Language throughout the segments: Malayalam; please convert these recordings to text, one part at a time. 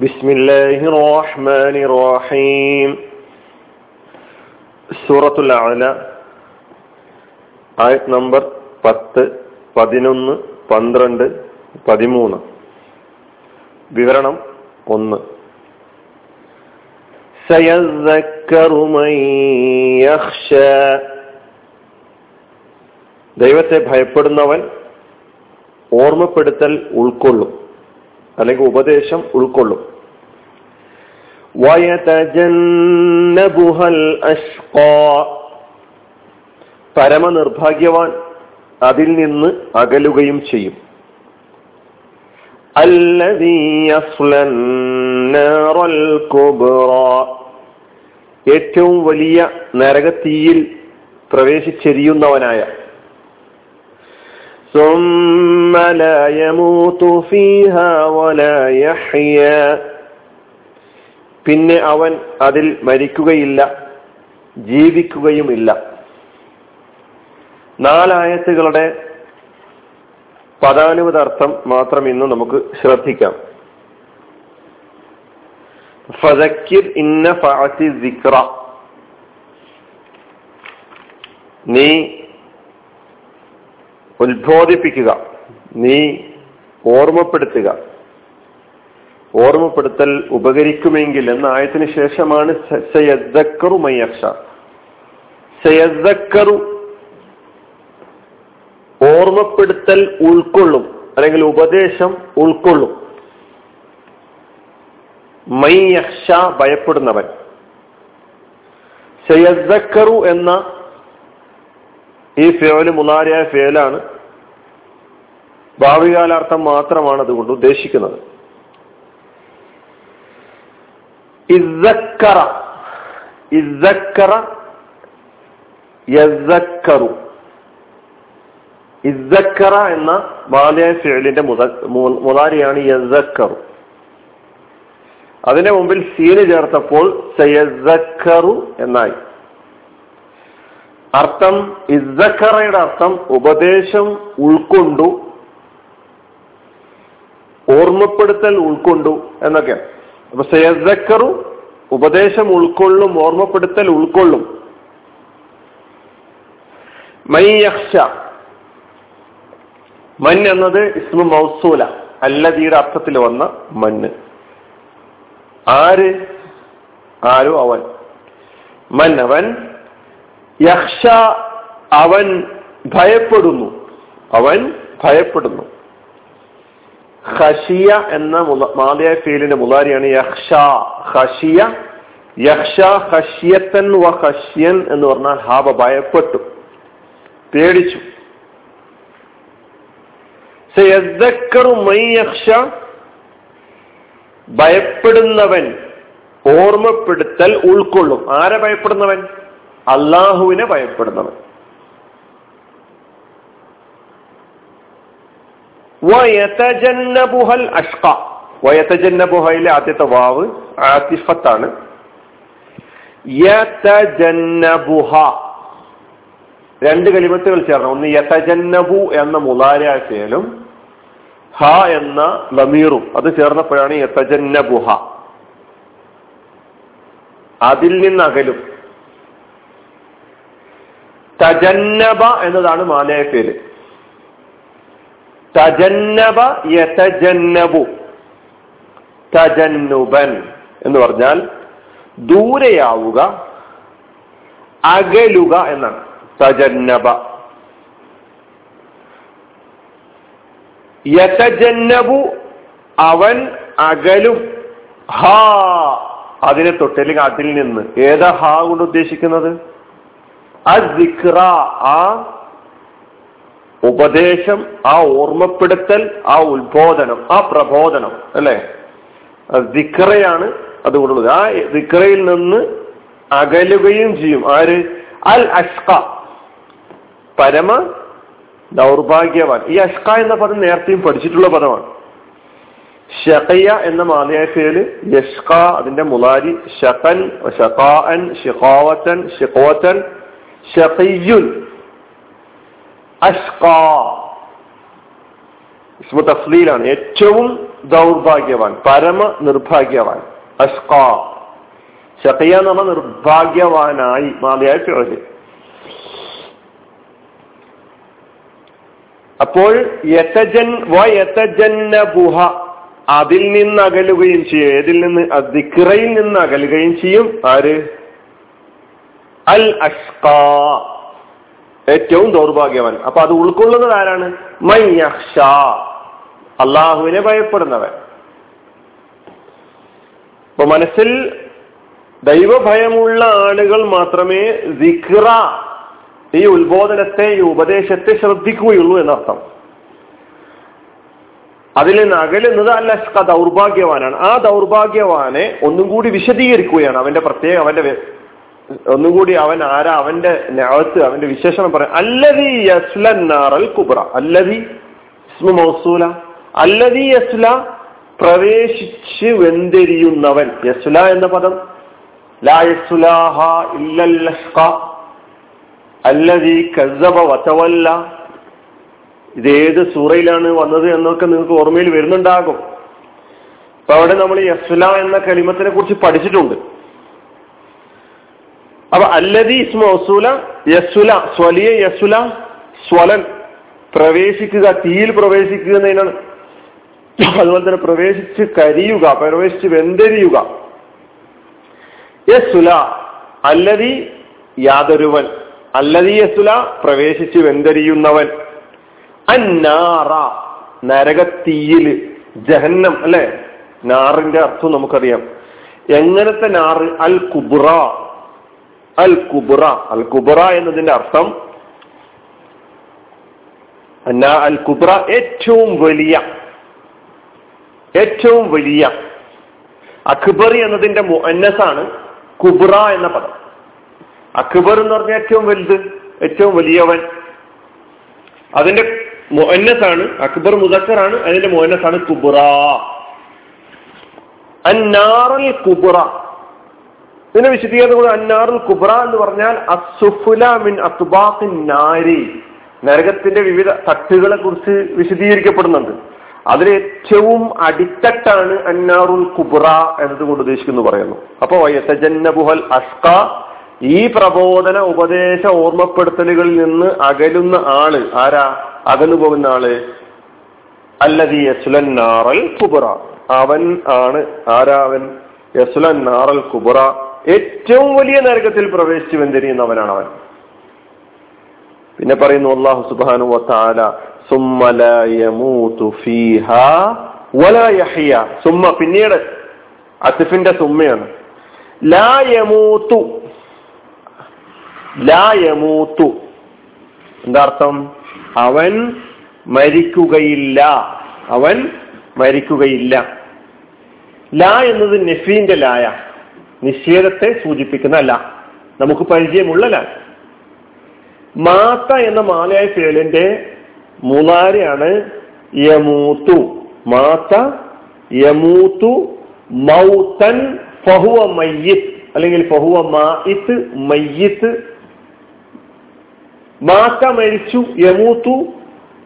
بسم അല ആയത് നമ്പർ പത്ത് പതിനൊന്ന് പന്ത്രണ്ട് പതിമൂന്ന്. വിവരണം ഒന്ന്. ദൈവത്തെ ഭയപ്പെടുന്നവൻ ഓർമ്മപ്പെടുത്തൽ ഉൾക്കൊള്ളും. അല്ലെങ്കിൽ ഉപദേശം ഉൾക്കൊള്ളും. പരമനിർഭാഗ്യവാൻ അതിൽ നിന്ന് അകലുകയും ചെയ്യും. ഏറ്റവും വലിയ നരകത്തീയിൽ പ്രവേശിച്ചെരിയുന്നവനായ ثم لا يموت فيها ولا يحيا പിന്നെ അവൻ അതിൽ മരിക്കുകയില്ല ജീവിക്കുകയുമില്ല നാലായത്തുകളുടെ പദാനുപത അർത്ഥം മാത്രം ഇന്ന് നമുക്ക് ശ്രദ്ധിക്കാം ഫതക്കിർ ഇന്ന ഫഅത്തി സിക്ര നീ ഉത്ബോധിപ്പിക്കുക. നീ ഓർമ്മപ്പെടുത്തുക. ഓർമ്മപ്പെടുത്തൽ ഉപകരിക്കുമെങ്കിൽ എന്ന ആയത്തിന് ശേഷമാണ് സയദ്ദക്കറു മയ്യക്ഷ സയദ്ദക്കറു ഓർമ്മപ്പെടുത്തൽ ഉൾക്കൊള്ളും അല്ലെങ്കിൽ ഉപദേശം ഉൾക്കൊള്ളും. മയ്യക്ഷ ഭയപ്പെടുന്നവൻ. സയദ്ദക്കറു എന്ന ഈ ഫേൽ മുലാരിയായ ഫേലാണ് ഭാവികാലാർത്ഥം മാത്രമാണ് അതുകൊണ്ട് ഉദ്ദേശിക്കുന്നത്. ഇസക്കറ ഇസ്സക്കറ യസ്സക്കറു ഇസ്സക്കറ എന്ന ഫേലിന്റെ മുതാരിയാണ് യസക്കറു. അതിന്റെ മുമ്പിൽ സീന് ചേർത്തപ്പോൾ സയസക്കറു എന്നായി. അർത്ഥം ഇസക്കറയുടെ അർത്ഥം ഉപദേശം ഉൾക്കൊണ്ടു ഓർമ്മപ്പെടുത്തൽ ഉൾക്കൊണ്ടു എന്നൊക്കെയാണ് അപ്പൊ സയസക്കറു ഉപദേശം ഉൾക്കൊള്ളും ഓർമ്മപ്പെടുത്തൽ ഉൾക്കൊള്ളും. മൈയക്ഷ മൻ എന്നത് ഇസ്മു മൗസൂല അല്ലതീയുടെ അർത്ഥത്തിൽ വന്ന മണ്ണ് ആര്? ആരോ അവൻ. മൻ അവൻ. യക്ഷ അവൻ ഭയപ്പെടുന്നു. അവൻ ഭയപ്പെടുന്നു. ഖഷിയ എന്ന മാതയായ ഫീലിന്റെ മുതാരിയാണ് യക്ഷ ഖഷിയ യക്ഷ ഖഷ്യത്തൻ വ ഖഷ്യൻ എന്ന് പറഞ്ഞാൽ ഹാബ ഭയപ്പെട്ടു പേടിച്ചു. ഭയപ്പെടുന്നവൻ ഓർമ്മപ്പെടുത്തൽ ഉൾക്കൊള്ളും. ആരെ ഭയപ്പെടുന്നവൻ? അള്ളാഹുവിനെ ഭയപ്പെടുന്നവൻ. വയതജന്നബുഹൽ അഷ്ക. വയതജന്നബുഹയിലെ ആദ്യത്തെ വാവ് ആതിഫത്താണ് യതജന്നബുഹ. രണ്ട് കലിമത്തുകൾ ചേർന്ന്. ഒന്ന് യതജന്നബു എന്ന മുലാരാശയിലും ഹ എന്ന ലമീറും. അത് ചേർന്നപ്പോഴാണ് യതജന്നബുഹ. അതിൽ നിന്ന് അകലും തജന്നബ എന്നതാണ് മാലയ പേര്. തജന്നബ യതജന്നബു. തജന്നുബൻ എന്ന് പറഞ്ഞാൽ ദൂരെയാവുക അകലുക എന്നാണ്. തജന്നബ. യതജന്നബു അവൻ അകലും. ഹാ അതിനെ തൊട്ട് അല്ലെങ്കിൽ അതിൽ നിന്ന്. ഏതാ ഹാ കൊണ്ട് ഉദ്ദേശിക്കുന്നത്? അസിക്ര ആ ഉപദേശം ആ ഓർമ്മപ്പെടുത്തൽ ആ ഉത്ബോധനം ആ പ്രബോധനം അല്ലെ? ദിക്കറയാണ് അതുകൊണ്ടുള്ളത്. ആ ദിക്കറയിൽ നിന്ന് അകലുകയും ചെയ്യും. ആര്? അൽ അഷ്ക. പരമ ദൗർഭാഗ്യവാൻ. ഈ അഷ്ക എന്ന പദം നേരത്തെയും പഠിച്ചിട്ടുള്ള പദമാണ്. ഷഖയ എന്ന മാതയായ പേര് യഷ്ക അതിന്റെ മുലാരി ഷഖൻ ഷഖാൻ ഷിഖാവത്തൻ ഷിഖോത്തൻ ഷഖയ്യുൻ അഷ്ക. ഏറ്റവും ദൗർഭാഗ്യവാൻ പരമ നിർഭാഗ്യവാൻ അഷ്ക എന്ന് പറഞ്ഞ നിർഭാഗ്യവാനായി മാതിയായ പിഴൽ അപ്പോൾ അതിൽ നിന്ന് അകലുകയും ചെയ്യും. ഏതിൽ നിന്ന്? ദിക്റയിൽ നിന്ന് അകലുകയും ചെയ്യും. ആര്? അൽ അഷ്ക. ഏറ്റവും ദൗർഭാഗ്യവൻ. അപ്പൊ അത് ഉൾക്കൊള്ളുന്നത് ആരാണ്? അള്ളാഹുവിനെ ഭയപ്പെടുന്നവൻ. ഇപ്പൊ മനസ്സിൽ ദൈവഭയമുള്ള ആളുകൾ മാത്രമേ ദിക്റ ഈ ഉത്ബോധനത്തെ ഈ ഉപദേശത്തെ ശ്രദ്ധിക്കുകയുള്ളൂ എന്നർത്ഥം. അതിൽ നിന്ന് അകലുന്നത് അല്ല ദൗർഭാഗ്യവാനാണ്. ആ ദൗർഭാഗ്യവാനെ ഒന്നും കൂടി വിശദീകരിക്കുകയാണ്. അവന്റെ പ്രത്യേക അവന്റെ ഒന്നും കൂടി അവൻ ആരാ? അവന്റെ അകത്ത് അവന്റെ വിശേഷണം പറയാം. അല്ലതി യസ്ലന്നാറൽ കുബ്ര. അല്ലതി മൗസൂല. അല്ലതി യസ്ല പ്രവേശിച്ച് വെന്തെരിയുന്നവൻ. യസ്ല എന്ന പദം. ലാ അല്ലതി കസബ വതവല്ല. ഇതേത് സൂറയിലാണ് വന്നത് എന്നൊക്കെ നിങ്ങൾക്ക് ഓർമ്മയിൽ വരുന്നുണ്ടാകും. അപ്പൊ അവിടെ നമ്മൾ യസ്ല എന്ന കലിമത്തിനെ കുറിച്ച് പഠിച്ചിട്ടുണ്ട്. അപ്പൊ അല്ലതി ഇസ്മ വസൂല യസുല സ്വലിയ യസുല സ്വലൻ. പ്രവേശിക്കുക തീയിൽ പ്രവേശിക്കുക എന്നതിനാണ്. അതുപോലെ തന്നെ പ്രവേശിച്ച് കരിയുക പ്രവേശിച്ച് വെന്തരിയുക. യസുല അല്ലതി യാതൊരുവൻ. അല്ലതി യസുല പ്രവേശിച്ച് വെന്തരിയുന്നവൻ. അന്നാറ നരകത്തീയിൽ ജഹന്നം അല്ലെ? നാറിന്റെ അർത്ഥം നമുക്കറിയാം. എങ്ങനത്തെ നാറ്? അൽ കുബ്ര. അൽ കുബ്ര അൽ കുബ്ര എന്നതിന്റെ അർത്ഥം അൽ കുബ്ര ഏറ്റവും വലിയ ഏറ്റവും വലിയ. അക്ബർ എന്നതിന്റെ മുഅന്നസാണ് കുബ്ര എന്ന പദം. അക്ബർ എന്ന് പറഞ്ഞ ഏറ്റവും വലുത് ഏറ്റവും വലിയവൻ. അതിന്റെ മുഅന്നസാണ് അക്ബർ മുദക്കറാണ് അതിന്റെ മുഅന്നസാണ് കുബ്ര. അന്നാറൽ കുബ്ര. ഇതിന്റെ വിശദീകരണം കൂടെ അന്നാറുൽ കുബ്ര എന്ന് പറഞ്ഞാൽ മിൻ നാരി. നരകത്തിന്റെ വിവിധ തട്ടുകളെ കുറിച്ച് വിശദീകരിക്കപ്പെടുന്നുണ്ട്. അതിൽ ഏറ്റവും അടിത്തട്ടാണ് അന്നാറുൽ കുബ്ര എന്നതുകൊണ്ട് ഉദ്ദേശിക്കുന്നു പറയുന്നു. അപ്പൊ വയസജന്നബുഹൽ അഷ്ക ഈ പ്രബോധന ഉപദേശ ഓർമ്മപ്പെടുത്തലുകളിൽ നിന്ന് അകലുന്ന ആൾ ആരാ? അകന്നു പോകുന്ന ആൾ അല്ലതി യസുലൻ കുബ്ര. അവൻ ആണ് ആരാ അവൻ? യസുലൻ കുബ്ര. ഏറ്റവും വലിയ നരകത്തിൽ പ്രവേശിച്ചു വെന്തിരിയുന്നവനാണ് അവൻ പിന്നെ പറയുന്നു അള്ളാഹു സുബാനു വത്താല സുമ്മ പിന്നീട് അസിഫിന്റെ സുമ്മയാണ്. ലായമൂത്തു ലായമൂത്തു എന്താ അർത്ഥം? അവൻ മരിക്കുകയില്ല. അവൻ മരിക്കുകയില്ല. ലാ എന്നത് നഫീന്റെ ലായ. നിഷേധത്തെ സൂചിപ്പിക്കുന്ന നമുക്ക് പരിചയമുള്ള ലാ മാത്ത എന്ന മാലയായ ഫേലിന്റെ മൂന്നാരിയാണ് യമൂത്തു. മാത്ത യമൂത്തു മൗത്തൻ ഫഹുവ മയ്യിത്ത്. അല്ലെങ്കിൽ ഫഹുവ മായിത്ത് മയ്യിത്ത്. മാത്ത മരിച്ചു യമൂത്തു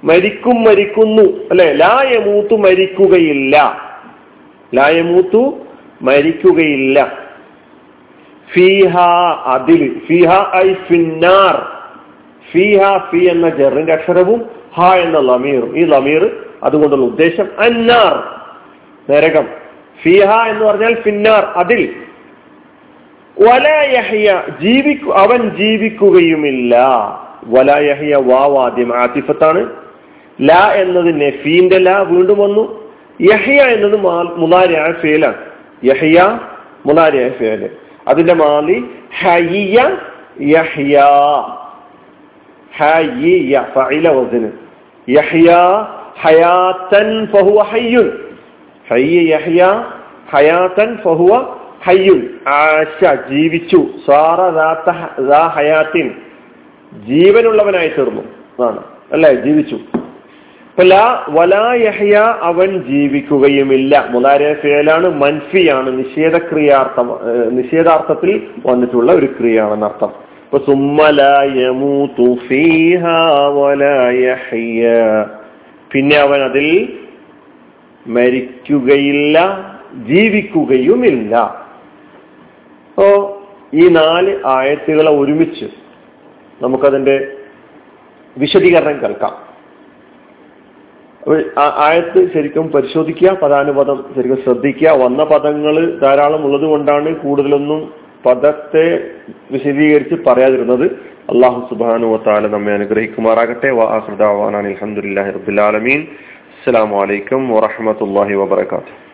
മരിക്കും മരിക്കുന്നു. അല്ലെ? ലാ യമൂത്തു മരിക്കുകയില്ല. ലാ യമൂത്തു മരിക്കുകയില്ല. ഫീഹ അതിൽ ഫീഹ ഐ ഫീഹ ഫി എന്ന ജറിന്റെ അക്ഷരവും ഹ എന്ന ലമീറും ഈ ലമീർ അതുകൊണ്ടുള്ള ഉദ്ദേശം അന്നാർ. നരകം. ഫീഹ എന്ന് പറഞ്ഞാൽ ഫിന്നാർ അതിൽ. വലയഹ്യ ജീവിക്കു അവൻ ജീവിക്കുകയുമില്ല. വലയഹ്യ വാവാദ്യം ആതിഫത്താണ് ല എന്നത് നഫീന്റെ ല വീണ്ടും വന്നു. യഹ്യ എന്നത് മുനാരിയായ ഫേലാണ്. യഹ്യ മുനാരിയായ ഫേൽ. അതിന്റെ മാലി ഹയ്യ യഹ്യ. ഹയ്യ ഫഇല വസ്ന്. യഹ്യ ഹയാതൻ ഫഹുവ ഹയ്യുൻ. ഹയ്യ യഹ്യ ഹയാതൻ ഫഹുവ ഹയ്യുൻ. ആശ ജീവിച്ചു. സാറ ഹയാത്തിൻ. ജീവനുള്ളവനായി തീർന്നു. അതാണ് അല്ലേ? ജീവിച്ചു. വലായഹ്യ അവൻ ജീവിക്കുകയുമില്ല. മുലാരിയ ഫേലാണ് മൻഫിയാണ്. നിഷേധക്രിയാർത്ഥം നിഷേധാർത്ഥത്തിൽ വന്നിട്ടുള്ള ഒരു ക്രിയയാണെന്നർത്ഥം ഇപ്പൊ പിന്നെ അവൻ അതിൽ മരിക്കുകയില്ല ജീവിക്കുകയുമില്ല. അപ്പോ ഈ നാല് ആയത്തുകളെ ഒരുമിച്ച് നമുക്കതിന്റെ വിശദീകരണം കേൾക്കാം. ആയത്ത് ശരിക്കും പരിശോധിക്കുക പദാനുപദം ശരിക്കും ശ്രദ്ധിക്കുക. വന്ന പദങ്ങൾ ധാരാളം ഉള്ളത് കൊണ്ടാണ് കൂടുതലൊന്നും പദത്തെ വിശദീകരിച്ച് പറയാതിരുന്നത്. അള്ളാഹു സുബാനു വത്താല നമ്മെ അനുഗ്രഹിക്കുമാറാകട്ടെ. വാഹൃദാൻ അലഹമുല്ലാ റബുലാലമീൻ അസ്സാം വലൈക്കും വാഹമത്തല്ലാഹി വാബർക്കാത്തു